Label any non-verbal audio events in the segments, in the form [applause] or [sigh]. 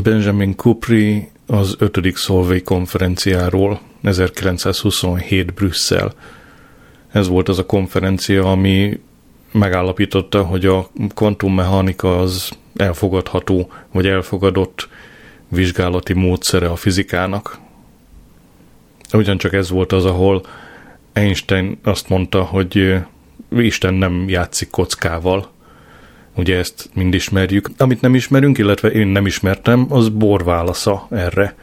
Benjamin Kupri az 5. Szolvai konferenciáról 1927 Brüsszel. Ez volt az a konferencia, ami megállapította, hogy a kvantummechanika az elfogadható, vagy elfogadott vizsgálati módszere a fizikának. Ugyancsak ez volt az, ahol Einstein azt mondta, hogy Isten nem játszik kockával. Ugye ezt mind ismerjük. Amit nem ismerünk, illetve én nem ismertem, az Bohr válasza erre.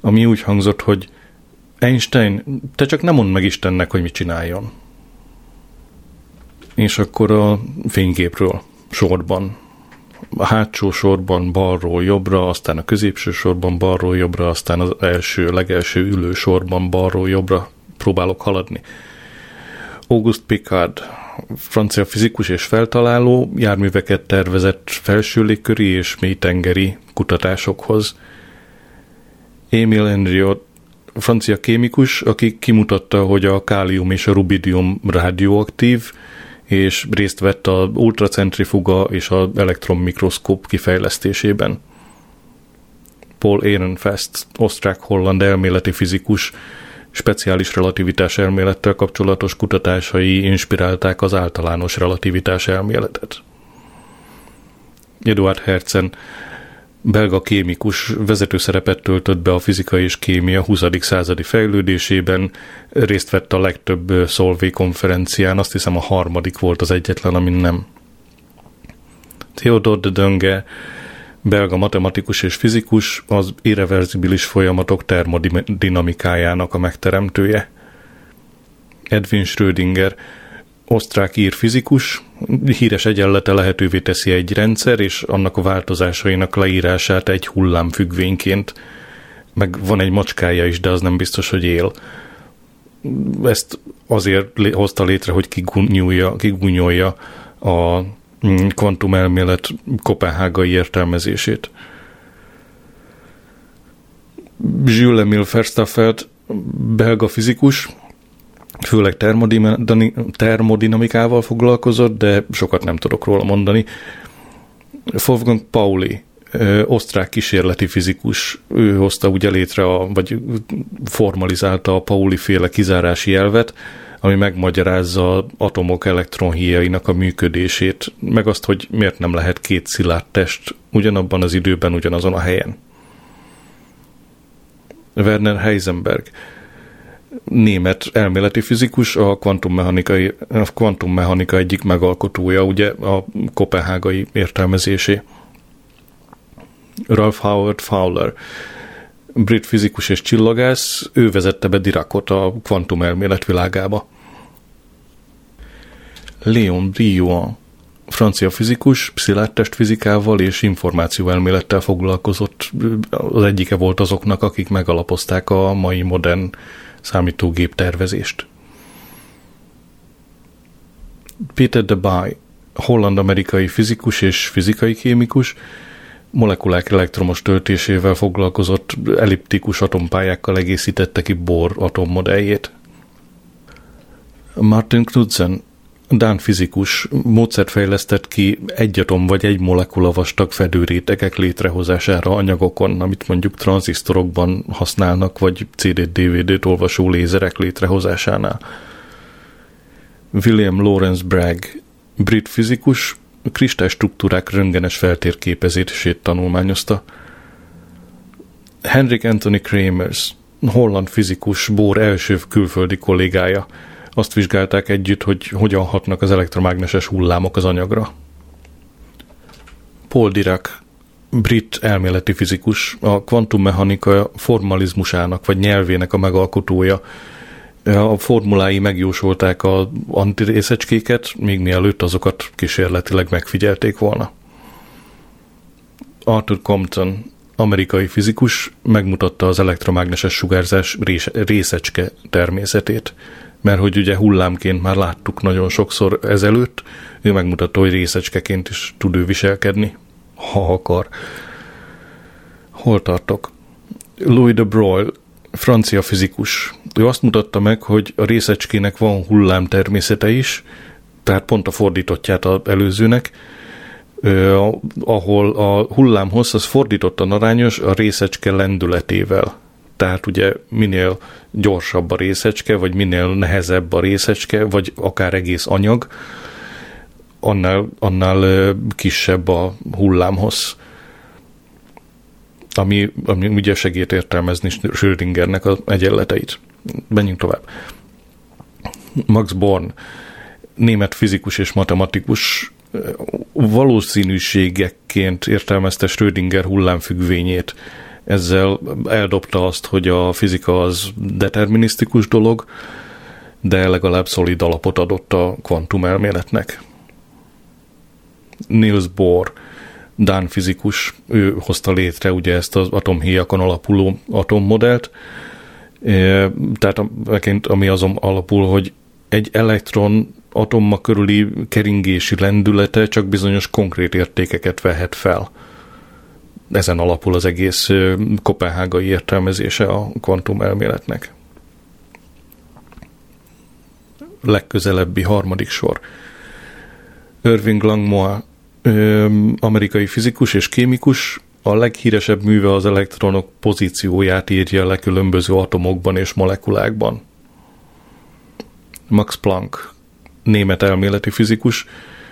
Ami úgy hangzott, hogy Einstein, te csak nem mondd meg Istennek, hogy mit csináljon. És akkor a fényképről sorban. A hátsó sorban balról jobbra, aztán a középső sorban balról jobbra, aztán az első, legelső ülő sorban balról jobbra próbálok haladni. August Picard, francia fizikus és feltaláló, járműveket tervezett felső légköri és mélytengeri kutatásokhoz. Emil Henriot, francia kémikus, aki kimutatta, hogy a kálium és a rubidium radioaktív, és részt vett a ultracentrifuga és az elektronmikroszkóp kifejlesztésében. Paul Ehrenfest, osztrák-holland elméleti fizikus, speciális relativitás elmélettel kapcsolatos kutatásai inspirálták az általános relativitás elméletet. Eduard Herzen, belga kémikus vezető szerepet töltött be a fizika és kémia 20. századi fejlődésében, részt vett a legtöbb Szolvé konferencián, azt hiszem a harmadik volt az egyetlen, amin nem. Theodor de Dönge, belga matematikus és fizikus, az irreverzibilis folyamatok termodinamikájának a megteremtője. Edwin Schrödinger, osztrák-ír fizikus, híres egyenlete lehetővé teszi egy rendszer, és annak a változásainak leírását egy hullám függvényként. Meg van egy macskája is, de az nem biztos, hogy él. Ezt azért hozta létre, hogy kigunyolja, kigunyolja a kvantumelmélet kopenhágai értelmezését. Jules Emile Verstaffelt, belga fizikus, főleg termodinamikával foglalkozott, de sokat nem tudok róla mondani. Wolfgang Pauli, osztrák kísérleti fizikus, ő hozta ugye létre, a, vagy formalizálta a Pauli féle kizárási elvet, ami megmagyarázza atomok elektronhíjainak a működését, meg azt, hogy miért nem lehet két szilárd test ugyanabban az időben, ugyanazon a helyen. Werner Heisenberg, német elméleti fizikus, a kvantummechanikai, a kvantummechanika egyik megalkotója, ugye a kopenhágai értelmezésé. Ralph Howard Fowler, brit fizikus és csillagász, ő vezette be Diracot a kvantumelmélet világába. Léon Briouan, francia fizikus, fizikával és információelmélettel foglalkozott, az egyike volt azoknak, akik megalapozták a mai modern számítógép tervezést. Peter de Bay, holland-amerikai fizikus és fizikai kémikus, molekulák elektromos töltésével foglalkozott, elliptikus atompályákkal egészítette ki Bohr atommodelljét. Martin Knudsen, Dán fizikus módszert fejlesztett ki egy atom vagy egy molekula vastag fedőrétegek létrehozására anyagokon, amit mondjuk tranzisztorokban használnak, vagy CD-DVD-t olvasó lézerek létrehozásánál. William Lawrence Bragg, brit fizikus, kristálystruktúrák röngenes feltérképezését tanulmányozta. Henrik Anthony Kramers, holland fizikus, Bohr első külföldi kollégája, azt vizsgálták együtt, hogy hogyan hatnak az elektromágneses hullámok az anyagra. Paul Dirac, brit elméleti fizikus, a kvantummechanika formalizmusának vagy nyelvének a megalkotója, a formulái megjósolták a antirészecskéket, még mielőtt azokat kísérletileg megfigyelték volna. Arthur Compton, amerikai fizikus, megmutatta az elektromágneses sugárzás részecske természetét, mert hogy ugye hullámként már láttuk nagyon sokszor ezelőtt, ő megmutatta, hogy részecskeként is tud ő viselkedni, ha akar. Hol tartok? Louis de Broglie francia fizikus. Ő azt mutatta meg, hogy a részecskének van hullám természete is, tehát pont a fordítottját az előzőnek. ahol a hullámhossz az fordítottan arányos a részecske lendületével. Tehát ugye minél gyorsabb a részecske, vagy minél nehezebb a részecske, vagy akár egész anyag, annál, annál kisebb a hullámhossz. Ami, ami ugye segít értelmezni Schrödingernek az egyenleteit. Menjünk tovább. Max Born, német fizikus és matematikus valószínűségekként értelmezte Schrödinger hullámfüggvényét. Ezzel eldobta azt, hogy a fizika az determinisztikus dolog, de legalább szolid alapot adott a kvantumelméletnek. Niels Bohr, Dán fizikus, ő hozta létre ugye ezt az atomhéjakon alapuló atommodellt, tehát ami azon alapul, hogy egy elektron atomma körüli keringési lendülete csak bizonyos konkrét értékeket vehet fel. Ezen alapul az egész kopenhágai értelmezése a kvantum elméletnek. Legközelebbi harmadik sor. Irving Langmuir, amerikai fizikus és kémikus, a leghíresebb műve az elektronok pozícióját írja le különböző atomokban és molekulákban. Max Planck, német elméleti fizikus,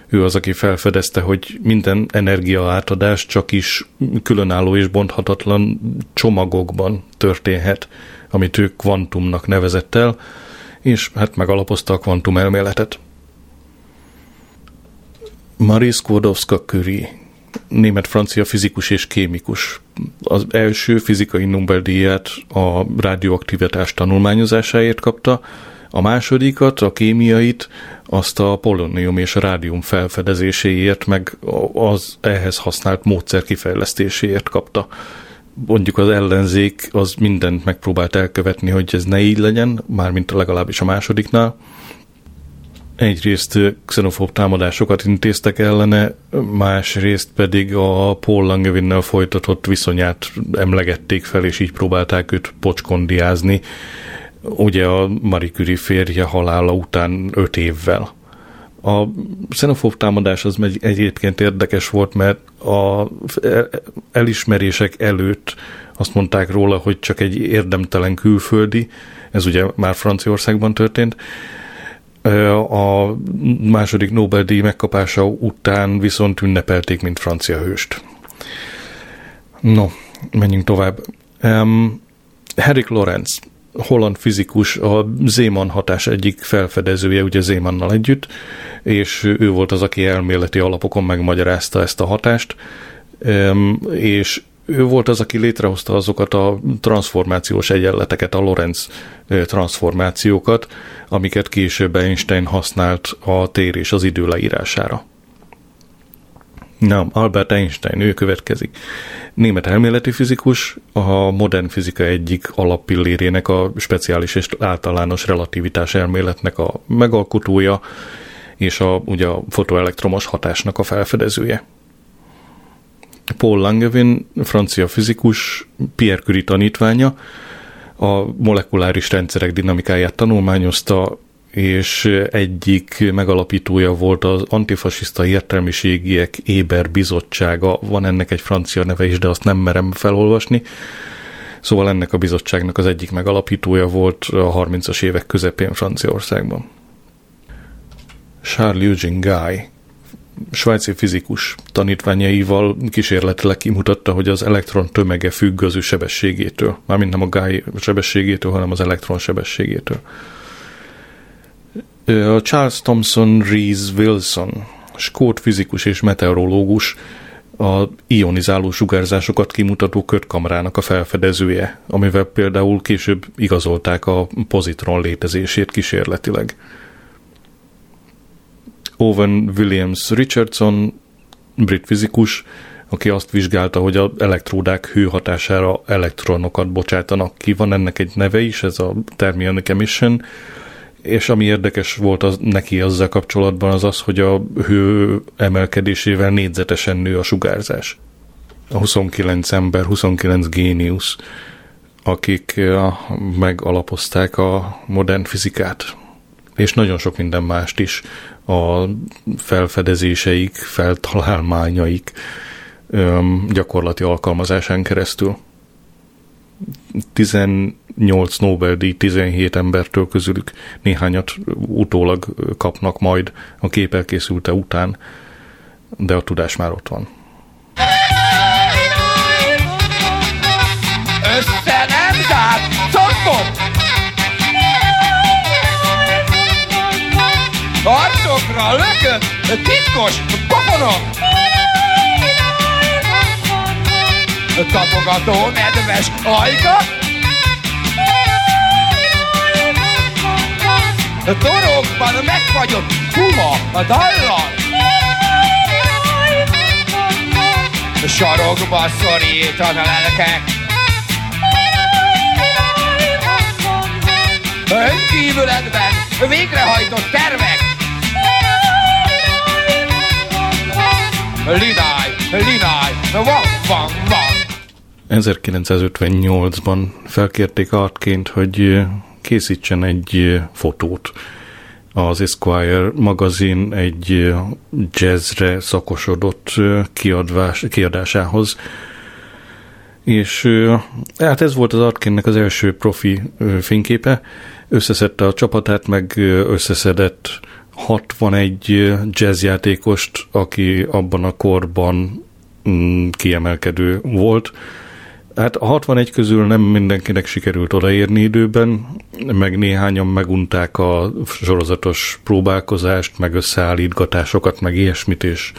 ő az, aki felfedezte, hogy minden energia átadás csak is különálló és bonthatatlan csomagokban történhet, amit ő kvantumnak nevezett el, és hát megalapozta a kvantum elméletet. Marie Skłodowska-Curie, német-francia fizikus és kémikus. Az első fizikai Nobel-díját a radioaktivitás tanulmányozásáért kapta, a másodikat, a kémiait, azt a polonium és rádium felfedezéséért, meg az ehhez használt módszer kifejlesztéséért kapta. Mondjuk az ellenzék az mindent megpróbált elkövetni, hogy ez ne így legyen, mármint legalábbis a másodiknál. Egyrészt xenofób támadásokat intéztek ellene, másrészt pedig a Paul Langevinnel folytatott viszonyát emlegették fel, és így próbálták őt pocskondiázni ugye a Marie Curie férje halála után öt évvel. A xenofób támadás az egyébként érdekes volt, mert a elismerések előtt azt mondták róla, hogy csak egy érdemtelen külföldi, ez ugye már Franciaországban történt, a második Nobel-díj megkapása után viszont ünnepelték, mint francia hőst. No, menjünk tovább. Um, Henrik Lorenz holland fizikus, a Zéman hatás egyik felfedezője, ugye Zémannal együtt, és ő volt az, aki elméleti alapokon megmagyarázta ezt a hatást, és ő volt az, aki létrehozta azokat a transformációs egyenleteket, a Lorentz transformációkat, amiket később Einstein használt a tér és az idő leírására. Na, Albert Einstein, ő következik. Német elméleti fizikus, a modern fizika egyik alappillérének, a speciális és általános relativitás elméletnek a megalkotója, és a, ugye a fotoelektromos hatásnak a felfedezője. Paul Langevin, francia fizikus, Pierre Curie tanítványa, a molekuláris rendszerek dinamikáját tanulmányozta, és egyik megalapítója volt az antifasiszta értelmiségiek Éber bizottsága, van ennek egy francia neve is, de azt nem merem felolvasni. Szóval ennek a bizottságnak az egyik megalapítója volt a 30-as évek közepén Franciaországban. Charles Eugene Guy, svájci fizikus tanítványaival kísérletileg kimutatta, hogy az elektron tömege függ az ő sebességétől. Mármint nem a Guy sebességétől, hanem az elektron sebességétől. A Charles Thomson Rees Wilson, skót fizikus és meteorológus, a ionizáló sugárzásokat kimutató kötkamrának a felfedezője, amivel például később igazolták a pozitron létezését kísérletileg. Owen Williams Richardson, brit fizikus, aki azt vizsgálta, hogy az elektródák hő hatására elektronokat bocsátanak ki. Van ennek egy neve is, ez a thermionic emission, és ami érdekes volt az, neki azzal kapcsolatban az az, hogy a hő emelkedésével négyzetesen nő a sugárzás. A 29 ember, 29 géniusz, akik megalapozták a modern fizikát. és nagyon sok minden mást is a felfedezéseik, feltalálmányaik gyakorlati alkalmazásán keresztül. 18 Nobel-díj 17 embertől közülük néhányat utólag kapnak majd a kép elkészülte után, de a tudás már ott van. Össze nem zárt! Arcokra lökött titkos pofonok! tapogató nedves ajka. Torokban megfagyott puma a dallal. Sarokba szorít a lelkek. Önkívületben végrehajtott tervek. Lidáj, lidáj, van, van, van. 1958-ban felkérték Artként, hogy készítsen egy fotót. Az Esquire magazin egy jazzre szakosodott kiadvás, kiadásához. És hát ez volt az Artkénnek az első profi fényképe. Összeszedte a csapatát, meg összeszedett 61 jazzjátékost, aki abban a korban mm, kiemelkedő volt Hát a 61 közül nem mindenkinek sikerült odaérni időben, meg néhányan megunták a sorozatos próbálkozást, meg összeállítgatásokat, meg ilyesmit, és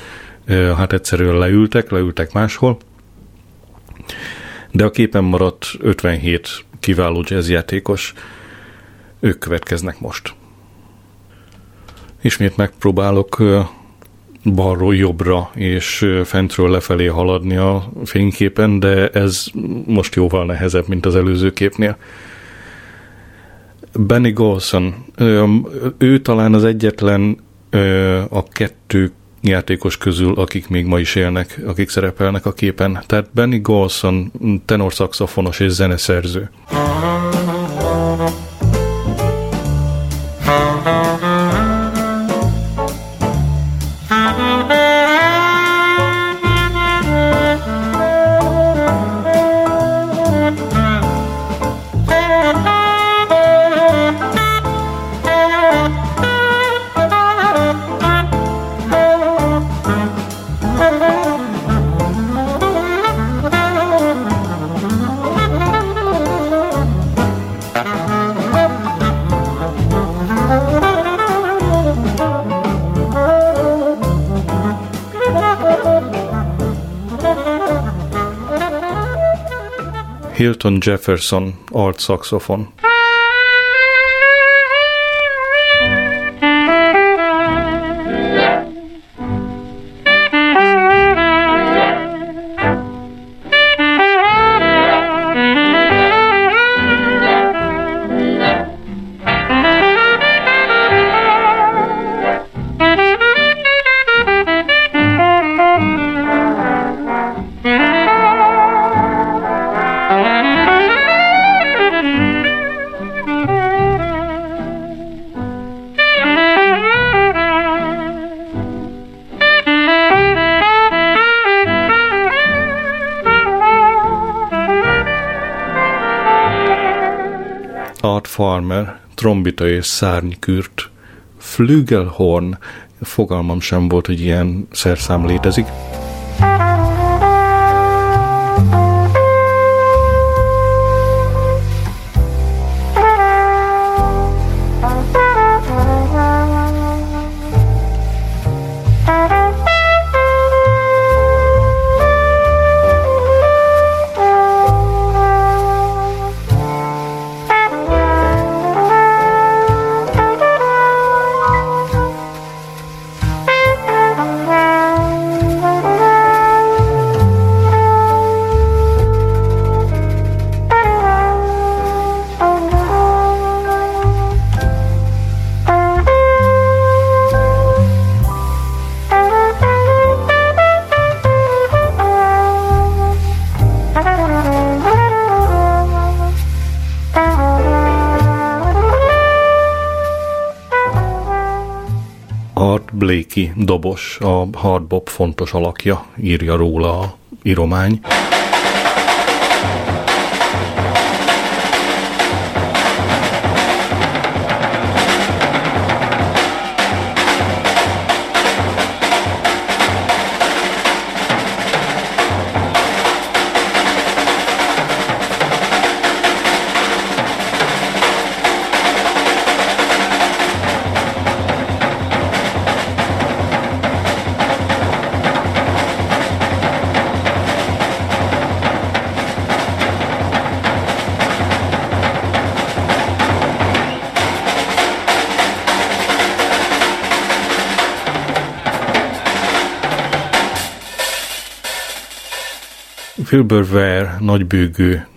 hát egyszerűen leültek, leültek máshol. De a képen maradt 57 kiváló jazzjátékos, ők következnek most. Ismét megpróbálok balról jobbra és fentről lefelé haladni a fényképen, de ez most jóval nehezebb, mint az előző képnél. Benny Golson, ő talán az egyetlen a kettő játékos közül, akik még ma is élnek, akik szerepelnek a képen. Tehát Benny Golson, tenorszaxofonos és zeneszerző. Hilton Jefferson alt saxofon. Farmer, trombita és szárnykürt, Flügelhorn, fogalmam sem volt, hogy ilyen szerszám létezik. Dobos, a hardbop fontos alakja, írja róla a íromány. Ware nagybőgő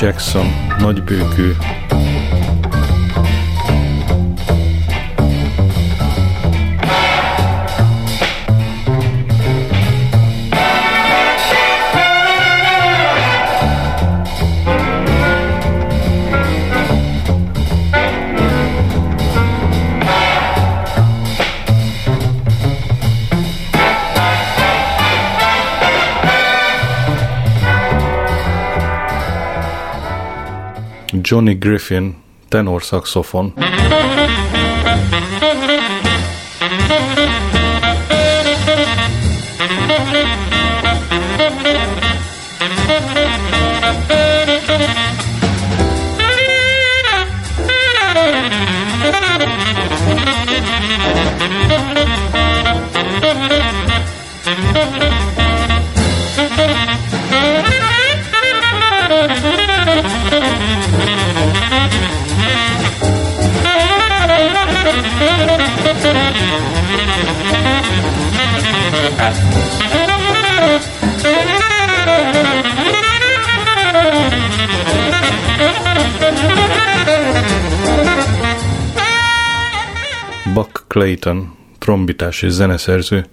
Jackson, nagybőkű, Johnny Griffin, tenor saxofon. Clayton, trombitás és zeneszerző,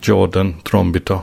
Jordan trombita.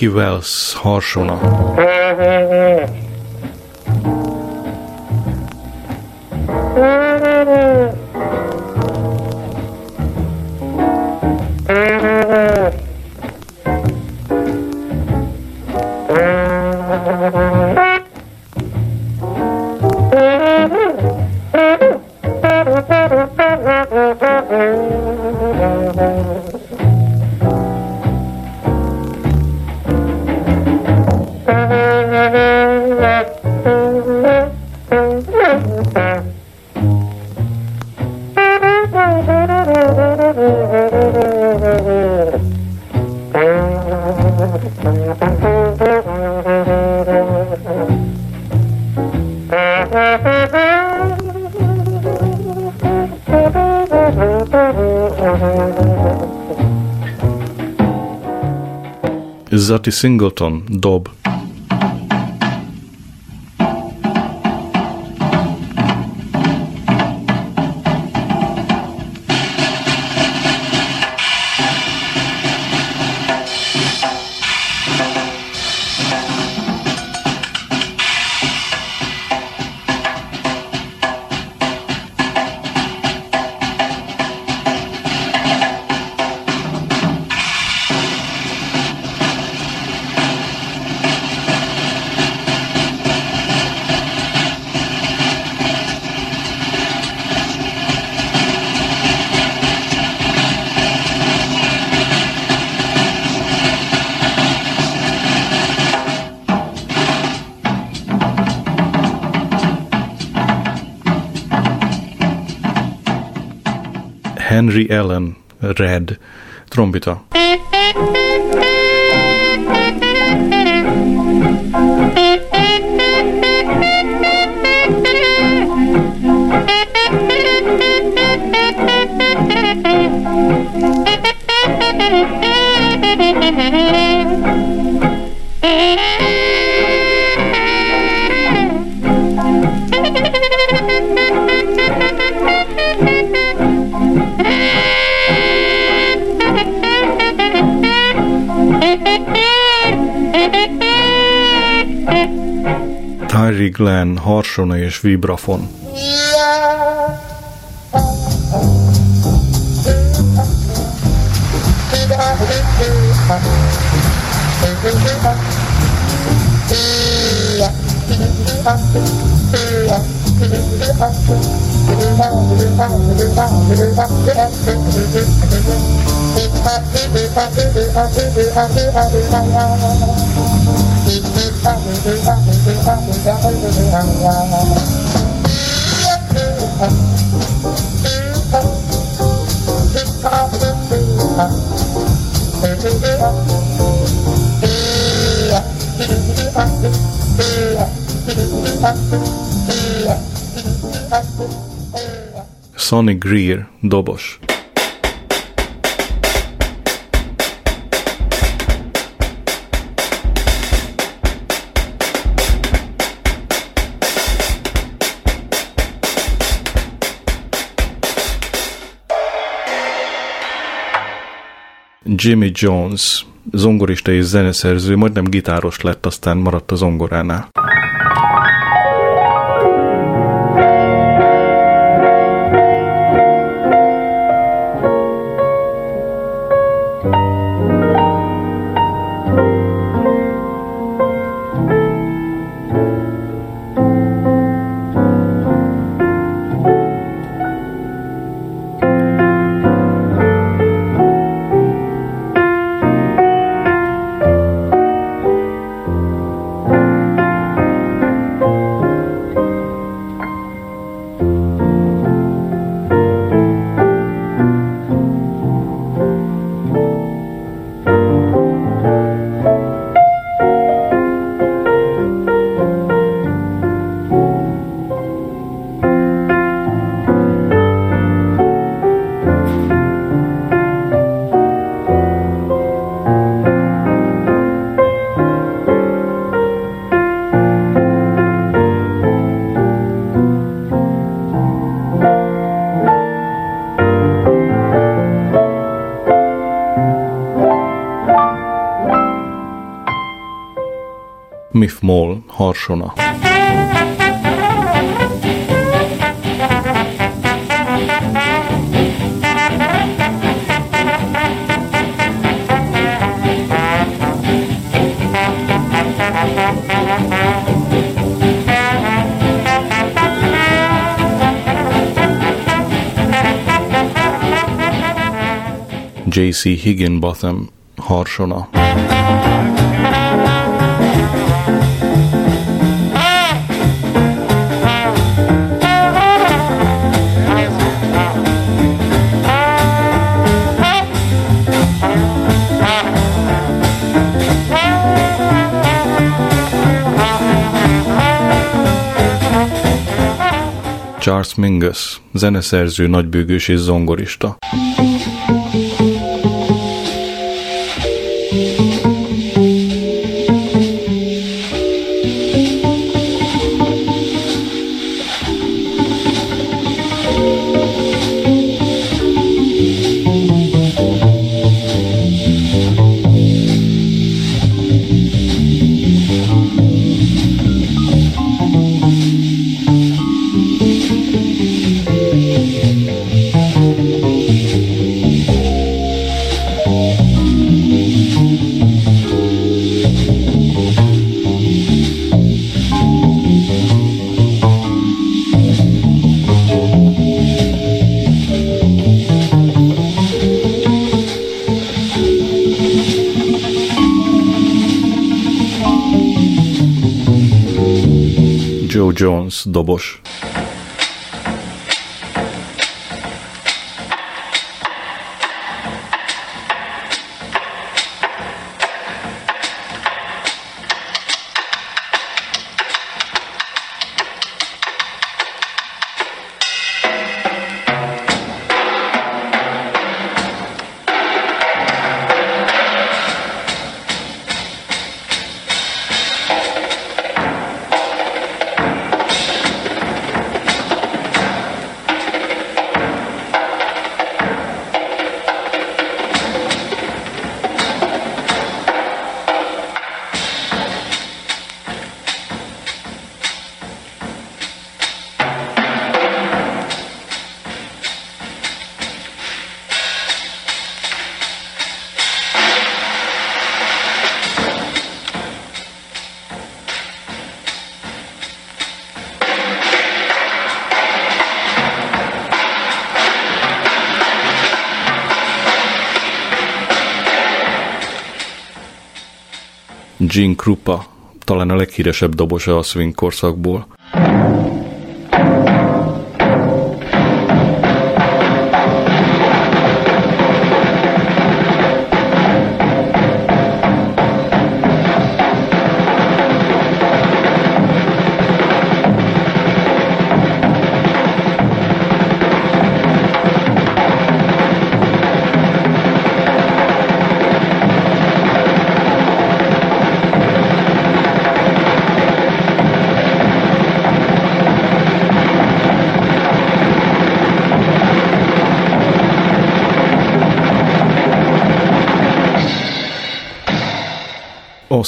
Dickie Wells harsona. Zati Singleton, dob. Henry Allen, Red, trombita. Glenn, harsona és vibrafon. Sonny Greer, dobos. Jimmy Jones, zongorista és zeneszerző, majdnem gitáros lett, aztán maradt a zongoránál. harsona. J.C. Higginbotham harsona. Charles Mingus, zeneszerző, nagybőgős és zongorista. Jones dobos. Gene Krupa, talán a leghíresebb dobosa a swing korszakból.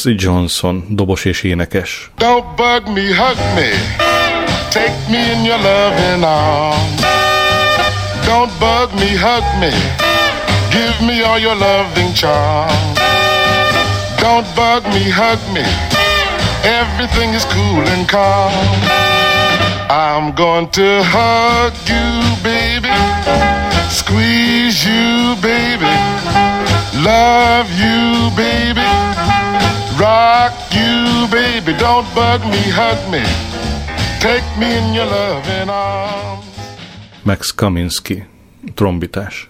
Ossie Johnson, dobos és énekes. Don't bug me, hug me, take me in your loving arms. Don't bug me, hug me, give me all your loving charms. Don't bug me, hug me, everything is cool and calm. I'm going to hug you, baby, squeeze you, baby, love you, baby. Don't bug me, hug me. Take me in your loving arms. Max Kaminsky, trombitás.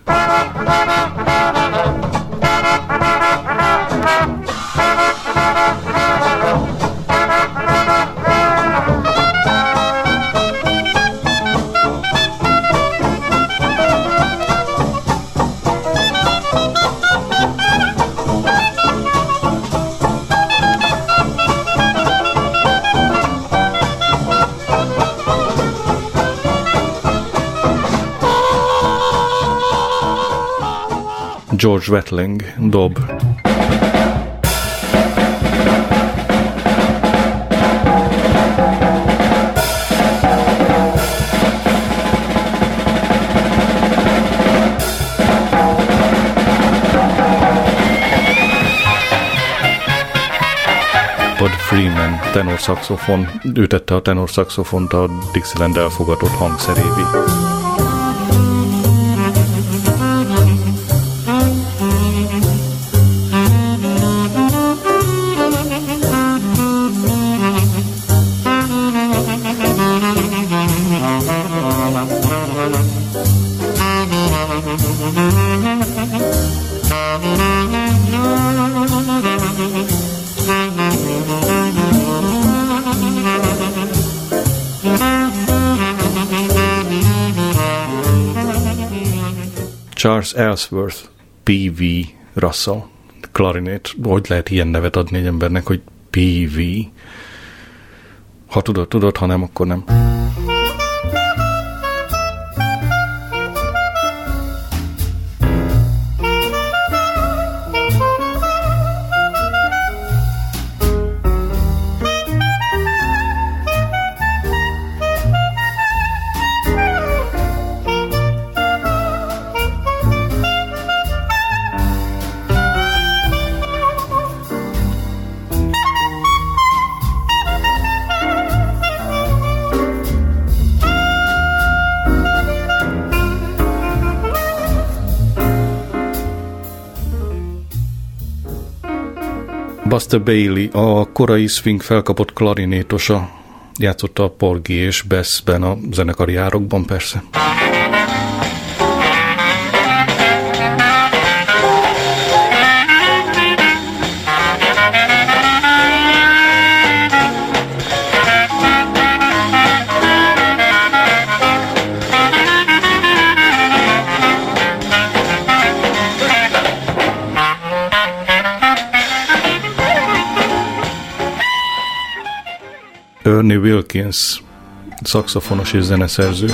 George Wetling dob. Bud Freeman, tenorszaxofon, ő tette a tenorszaxofont a Dixieland elfogadott hangszerévé. Charles Ellsworth P.V. Russell klarinét. Hogy lehet ilyen nevet adni egy embernek, hogy P.V. Ha tudod, tudod, ha nem, akkor nem. Buster Bailey, a korai swing felkapott klarinétosa, játszotta a Porgy és Bessben a zenekari árokban persze. Ernie Wilkins, szakszofonos és zeneszerző.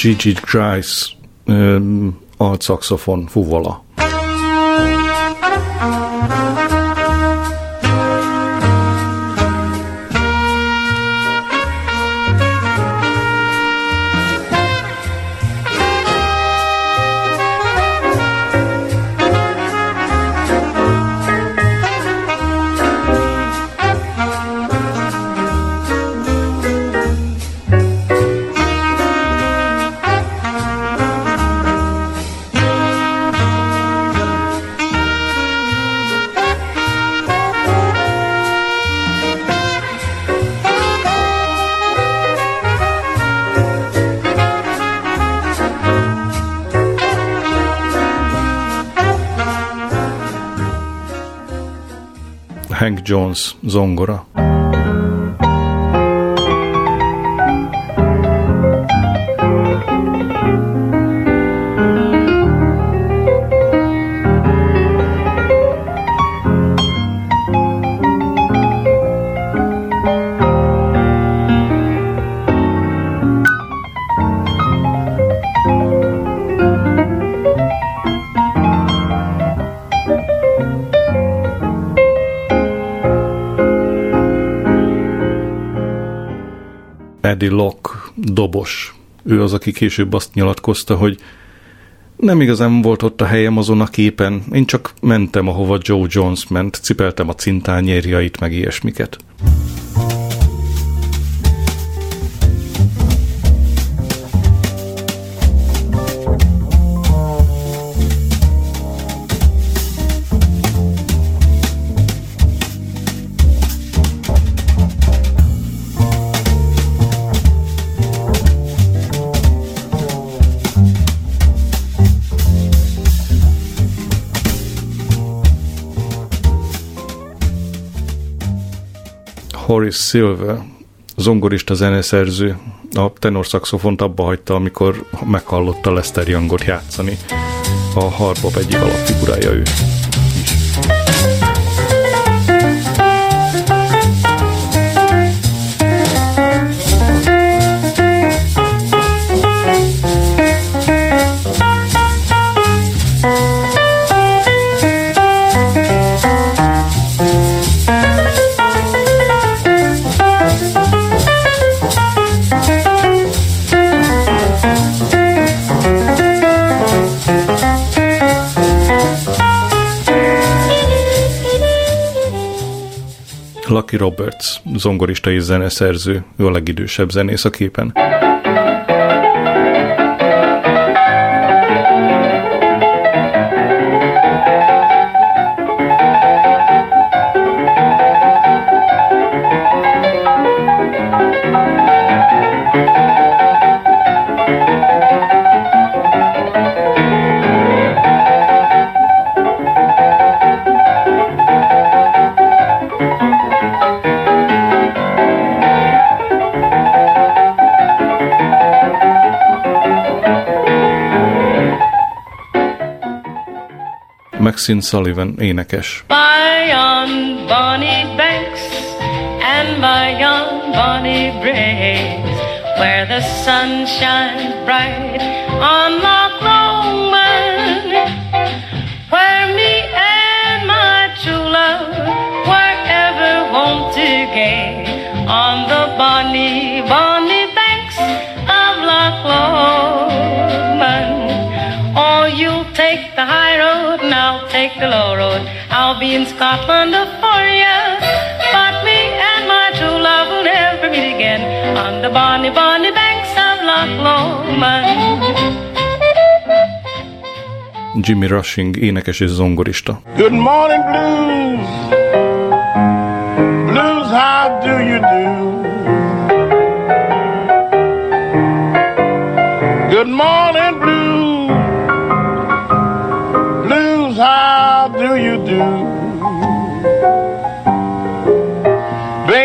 Gigi Grice altszaxofon fuvola. Zongora. Eddie Locke dobos. Ő az, aki később azt nyilatkozta, hogy nem igazán volt ott a helyem azon a képen, én csak mentem, ahova Joe Jones ment, cipeltem a cintányérjait, meg ilyesmiket. Horace Silver, zongorista zeneszerző, a tenorszaxofont abba hagyta, amikor meghallotta Lester Youngot játszani. A Hardbop egyik alapfigurája ő. Lucky Roberts, zongorista és zeneszerző, ő a legidősebb zenész a képen. Maxine Sullivan énekes. My young Bonnie Banks and by on Bonnie Briggs Where the sun shines bright on the Scotland for you. But me and my true love will never meet again on the bonny, bonny banks of Loch Lomond. Jimmy Rushing énekes és zongorista. Good morning, blues. Blues,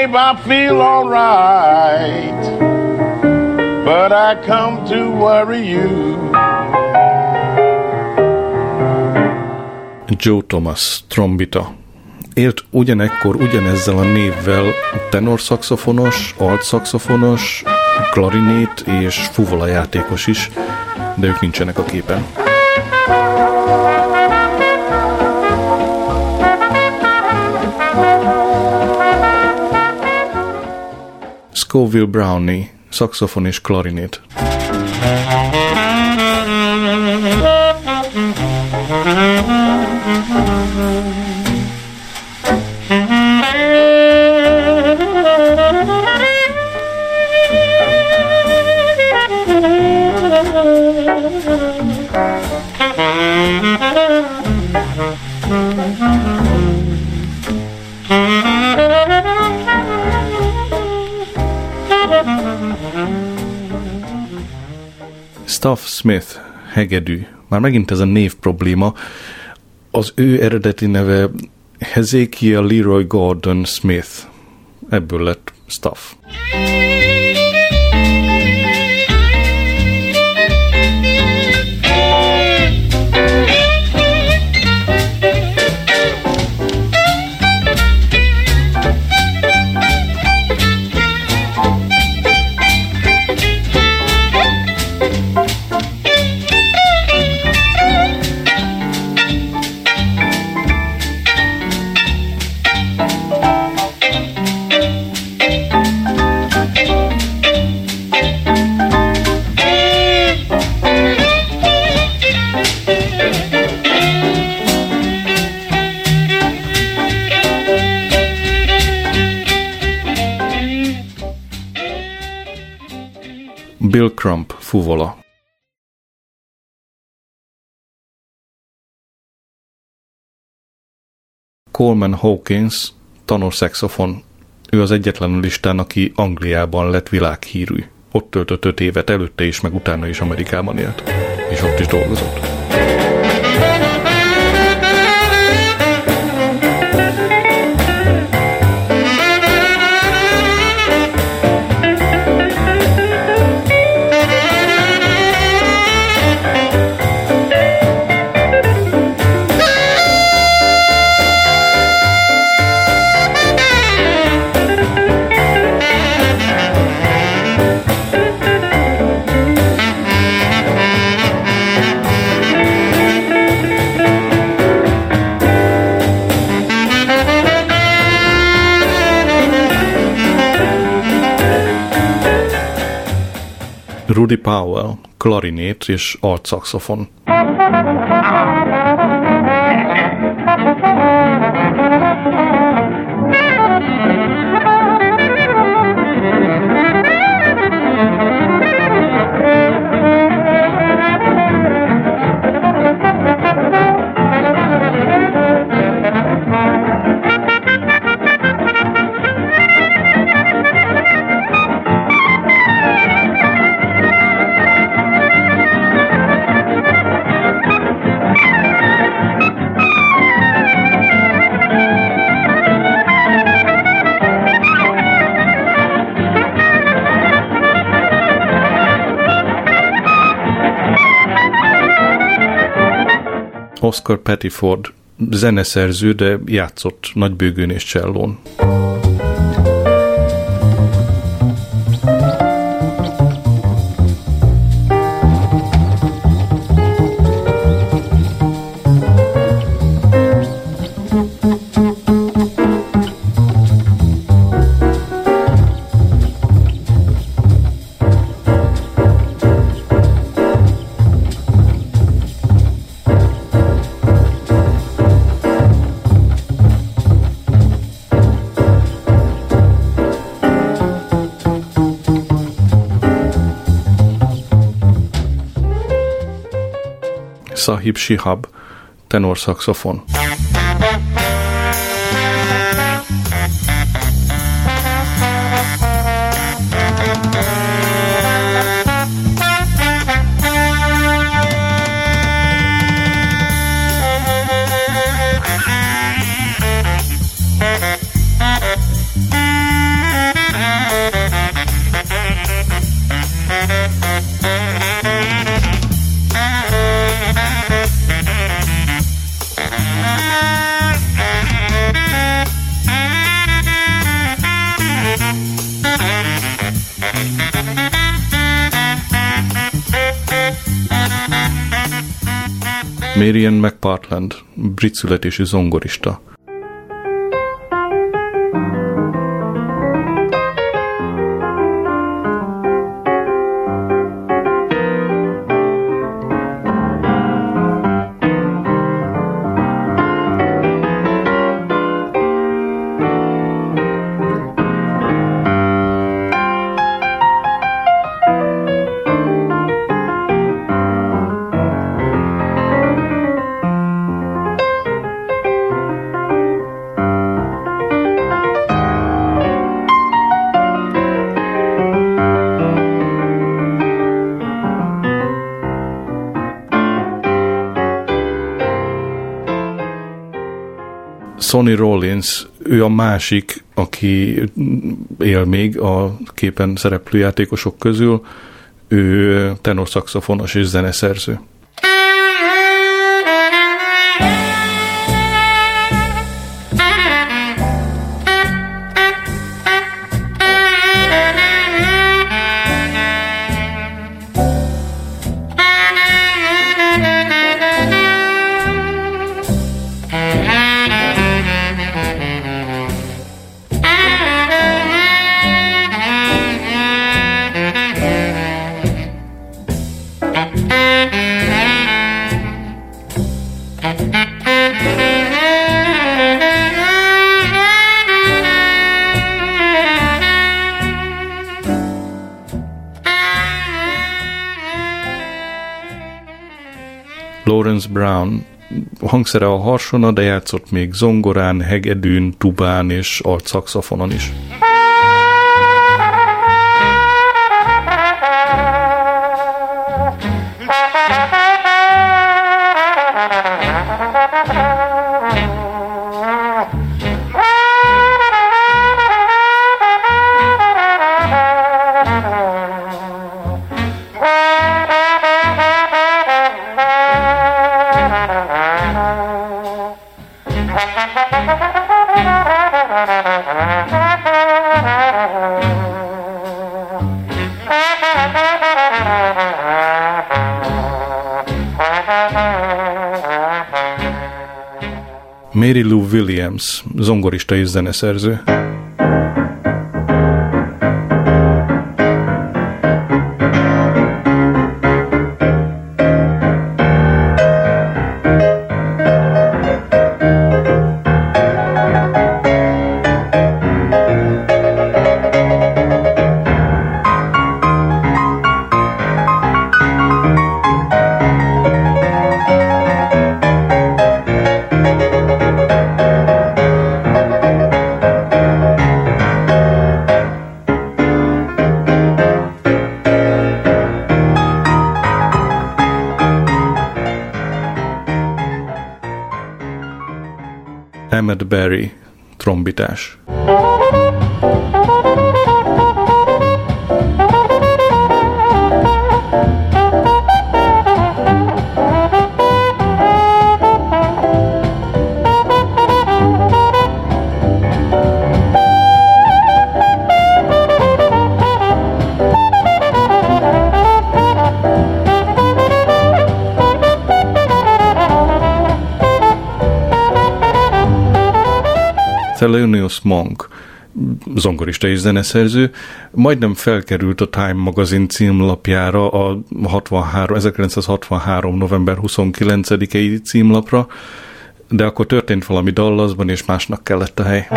Babe, I feel alright, but I come to worry you. Joe Thomas, trombita. Élt ugyanekkor ugyanezzel a névvel tenorszaxofonos, altszaxofonos, klarinét és fuvola játékos is, de ők nincsenek a képen. Scoville Brownie, szaxofon és klarinét. Smith, hegedű. Már megint ez a név probléma. Az ő eredeti neve Hezekiah Leroy Gordon Smith. Ebből lett Stuff. Crump, fuvola. Coleman Hawkins, tanorszaxofon. Ő az egyetlen listán, aki Angliában lett világhírű. Ott töltött öt évet előtte is, meg utána is Amerikában élt. És ott is dolgozott. Rudy Powell, klarinét és altszaxofon. Oscar Pettiford zeneszerző, de játszott nagybőgőn és csellón. Sahib Shihab, tenorszaxofon. Marian McPartland, brit születésű zongorista. Sonny Rollins, ő a másik, aki él még a képen szereplő játékosok közül, ő tenorszaxofonos és zeneszerző. Hangszere a harsona, de játszott még zongorán, hegedűn, tubán és alt szaxofonon is. Williams, zongorista és zeneszerző. Trombitás. Thelonious Monk, zongorista és zeneszerző, majdnem felkerült a Time magazin címlapjára a 63, 1963. november 29-i címlapra, de akkor történt valami Dallasban, és másnak kellett a hely.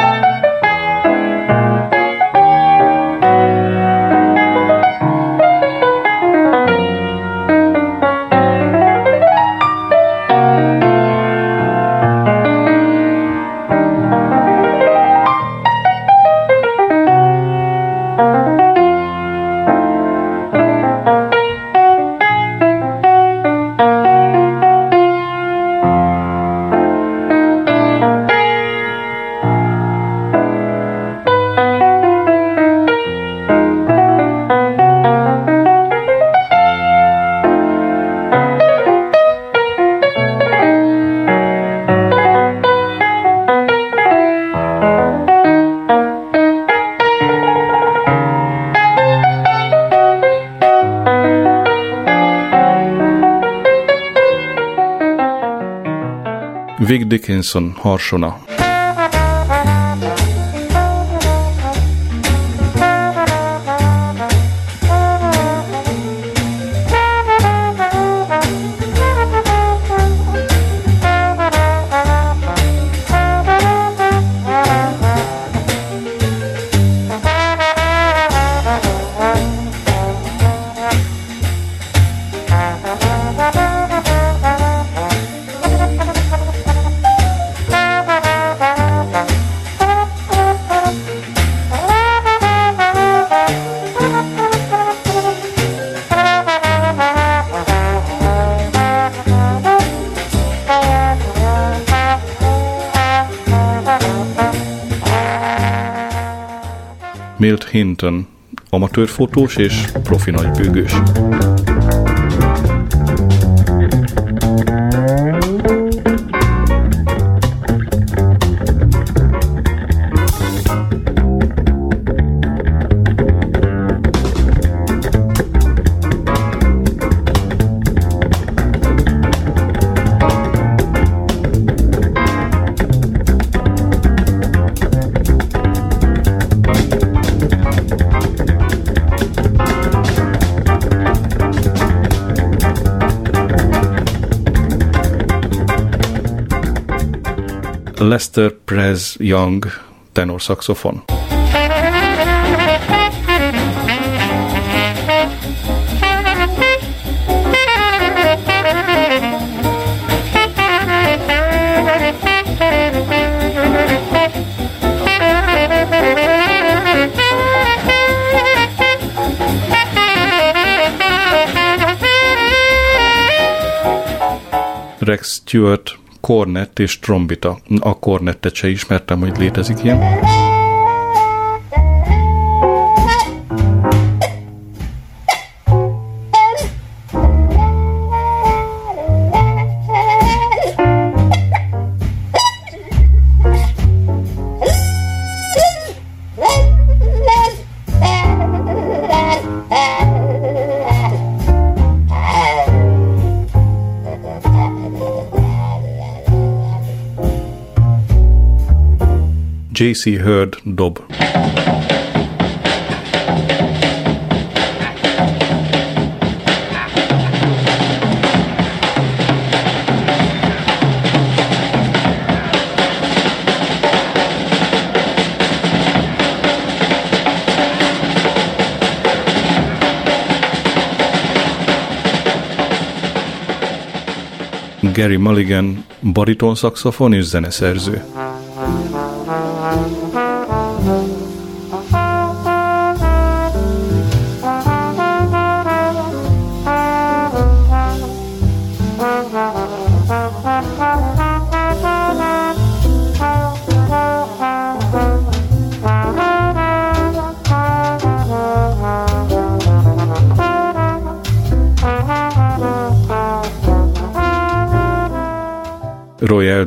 Vic Dickinson harsona. Milt Hinton, amatőrfotós és profi nagybőgős. Lester Prez Young tenor saxophone. Rex Stewart kornett és trombita. A kornettet se ismertem, hogy létezik ilyen. J.C. Hurd dob. Gary Mulligan bariton szaxofon és zeneszerző.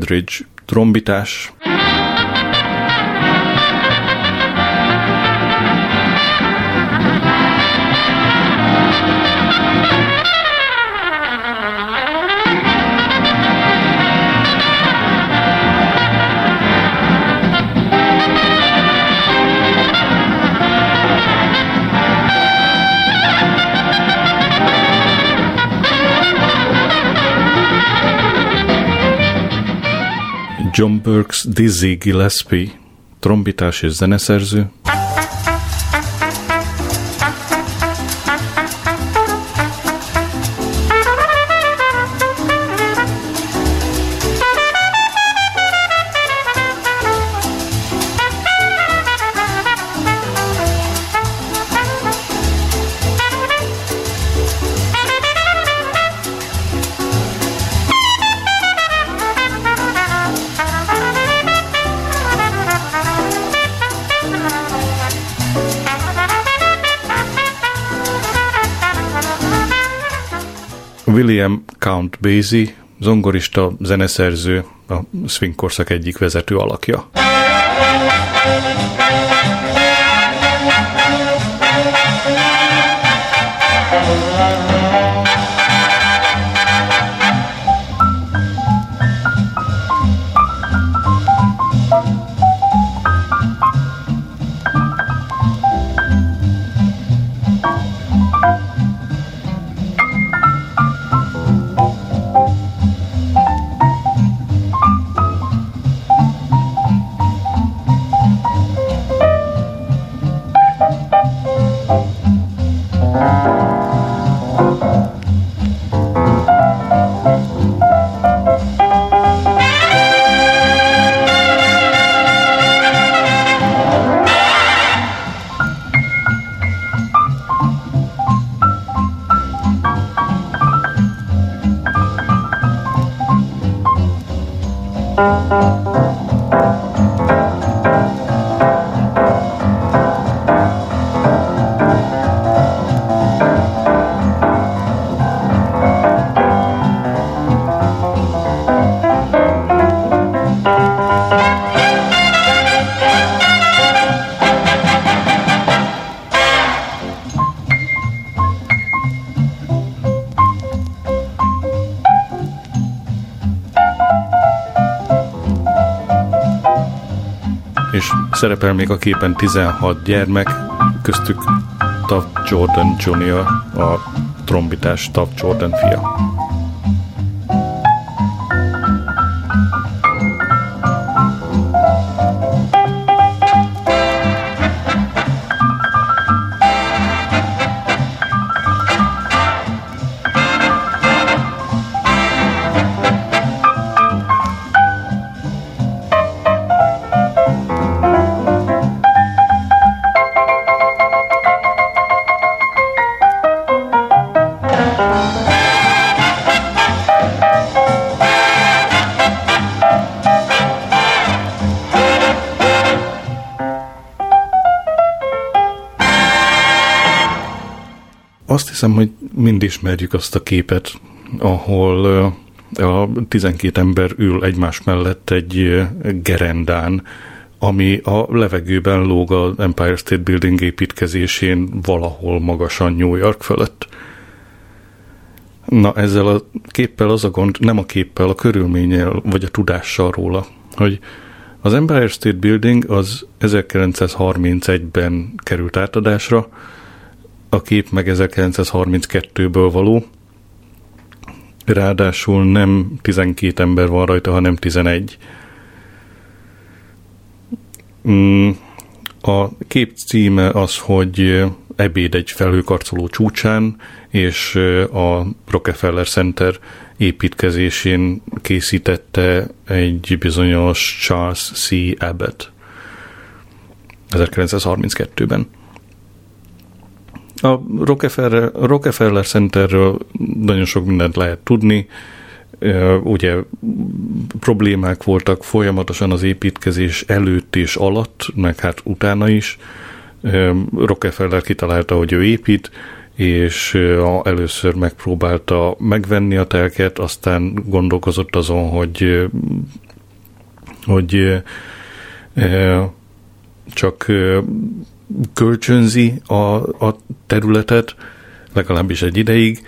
Eldridge trombitás, John Burks Dizzy Gillespie, trombitás és zeneszerző, William Count Basie, zongorista, zeneszerző, a swing korszak egyik vezető alakja. Szerepel még a képen 16 gyermek, köztük Tav Jordan Jr., a trombitás Tav Jordan fia. Hiszem, hogy mind ismerjük azt a képet, ahol a 12 ember ül egymás mellett egy gerendán, ami a levegőben lóg az Empire State Building építkezésén valahol magasan New York fölött. Na ezzel a képpel az a gond, nem a képpel, a körülménnyel, vagy a tudással róla, hogy az Empire State Building az 1931-ben került átadásra, a kép meg 1932-ből való, ráadásul nem 12 ember van rajta, hanem 11. Mm, a kép címe az, hogy ebéd egy felhőkarcoló csúcsán, és a Rockefeller Center építkezésén készítette egy bizonyos Charles C. Abbott 1932-ben. A Rockefeller, Rockefeller Centerről nagyon sok mindent lehet tudni. Ugye problémák voltak folyamatosan az építkezés előtt és alatt, meg hát utána is. Rockefeller kitalálta, hogy ő épít, és először megpróbálta megvenni a telket, aztán gondolkozott azon, hogy hogy csak kölcsönzi a, a területet, legalábbis egy ideig.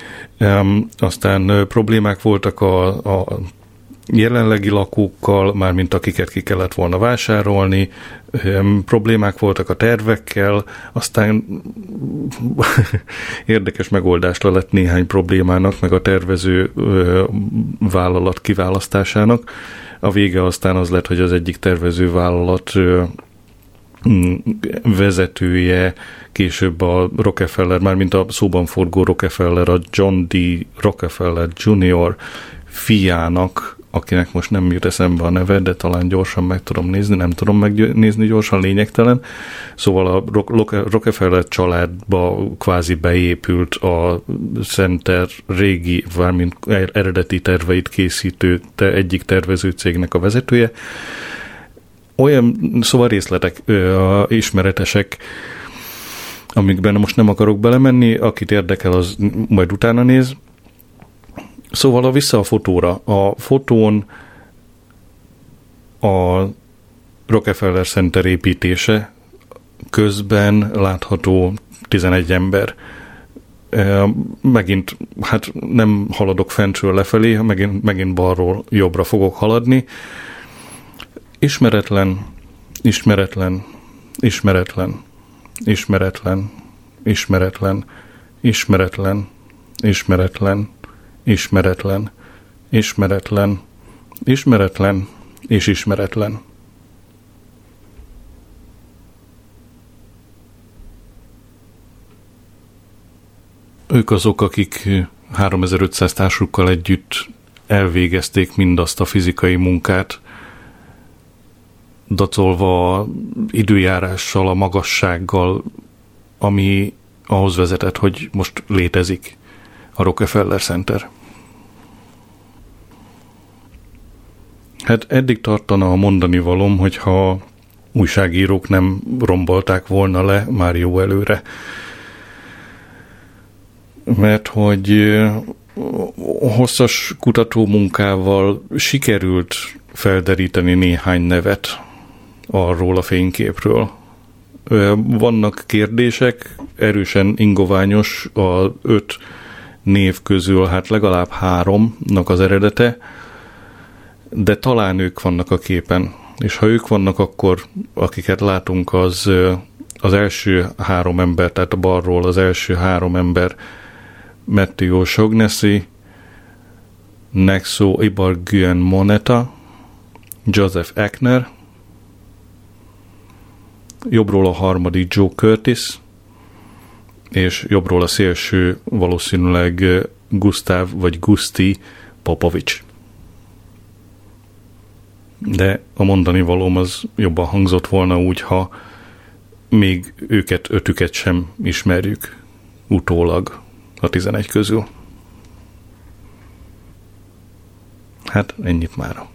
Aztán problémák voltak a, a jelenlegi lakókkal, mármint akiket ki kellett volna vásárolni, problémák voltak a tervekkel, aztán [laughs] érdekes megoldást lett néhány problémának, meg a tervező vállalat kiválasztásának. a vége aztán az lett, hogy az egyik tervezővállalat mm, vezetője, később a Rockefeller, már mint a szóban forgó Rockefeller, a John D. Rockefeller Jr. fiának akinek most nem jut eszembe a neve, de talán gyorsan meg tudom nézni, nem tudom megnézni gyorsan, lényegtelen. Szóval a Rockefeller családba kvázi beépült a Center régi, valamint eredeti terveit készítő egyik tervező cégnek a vezetője. Olyan, szóval részletek ö, ismeretesek, amikben most nem akarok belemenni, akit érdekel, az majd utána néz, Szóval a vissza a fotóra. A fotón a Rockefeller Center építése közben látható 11 ember. Megint, hát nem haladok fentről lefelé, megint, megint balról jobbra fogok haladni. Ismeretlen, ismeretlen, ismeretlen, ismeretlen, ismeretlen, ismeretlen, ismeretlen, ismeretlen, ismeretlen, ismeretlen és ismeretlen. Ők azok, akik 3500 társukkal együtt elvégezték mindazt a fizikai munkát, dacolva időjárással, a magassággal, ami ahhoz vezetett, hogy most létezik a Rockefeller Center. Hát eddig tartana a mondani valom, hogyha újságírók nem rombolták volna le már jó előre. Mert hogy hosszas kutatómunkával sikerült felderíteni néhány nevet arról a fényképről. Vannak kérdések, erősen ingoványos a öt név közül hát legalább háromnak az eredete, de talán ők vannak a képen. És ha ők vannak, akkor akiket látunk, az az első három ember, tehát a balról az első három ember Matteo Sognesi, Nexo Ibarguen Moneta, Joseph Eckner, jobbról a harmadik Joe Curtis, és jobbról a szélső valószínűleg Gustav vagy Gusti Popovics. De a mondani valóm az jobban hangzott volna úgy, ha még őket, ötüket sem ismerjük utólag a 11 közül. Hát ennyit már.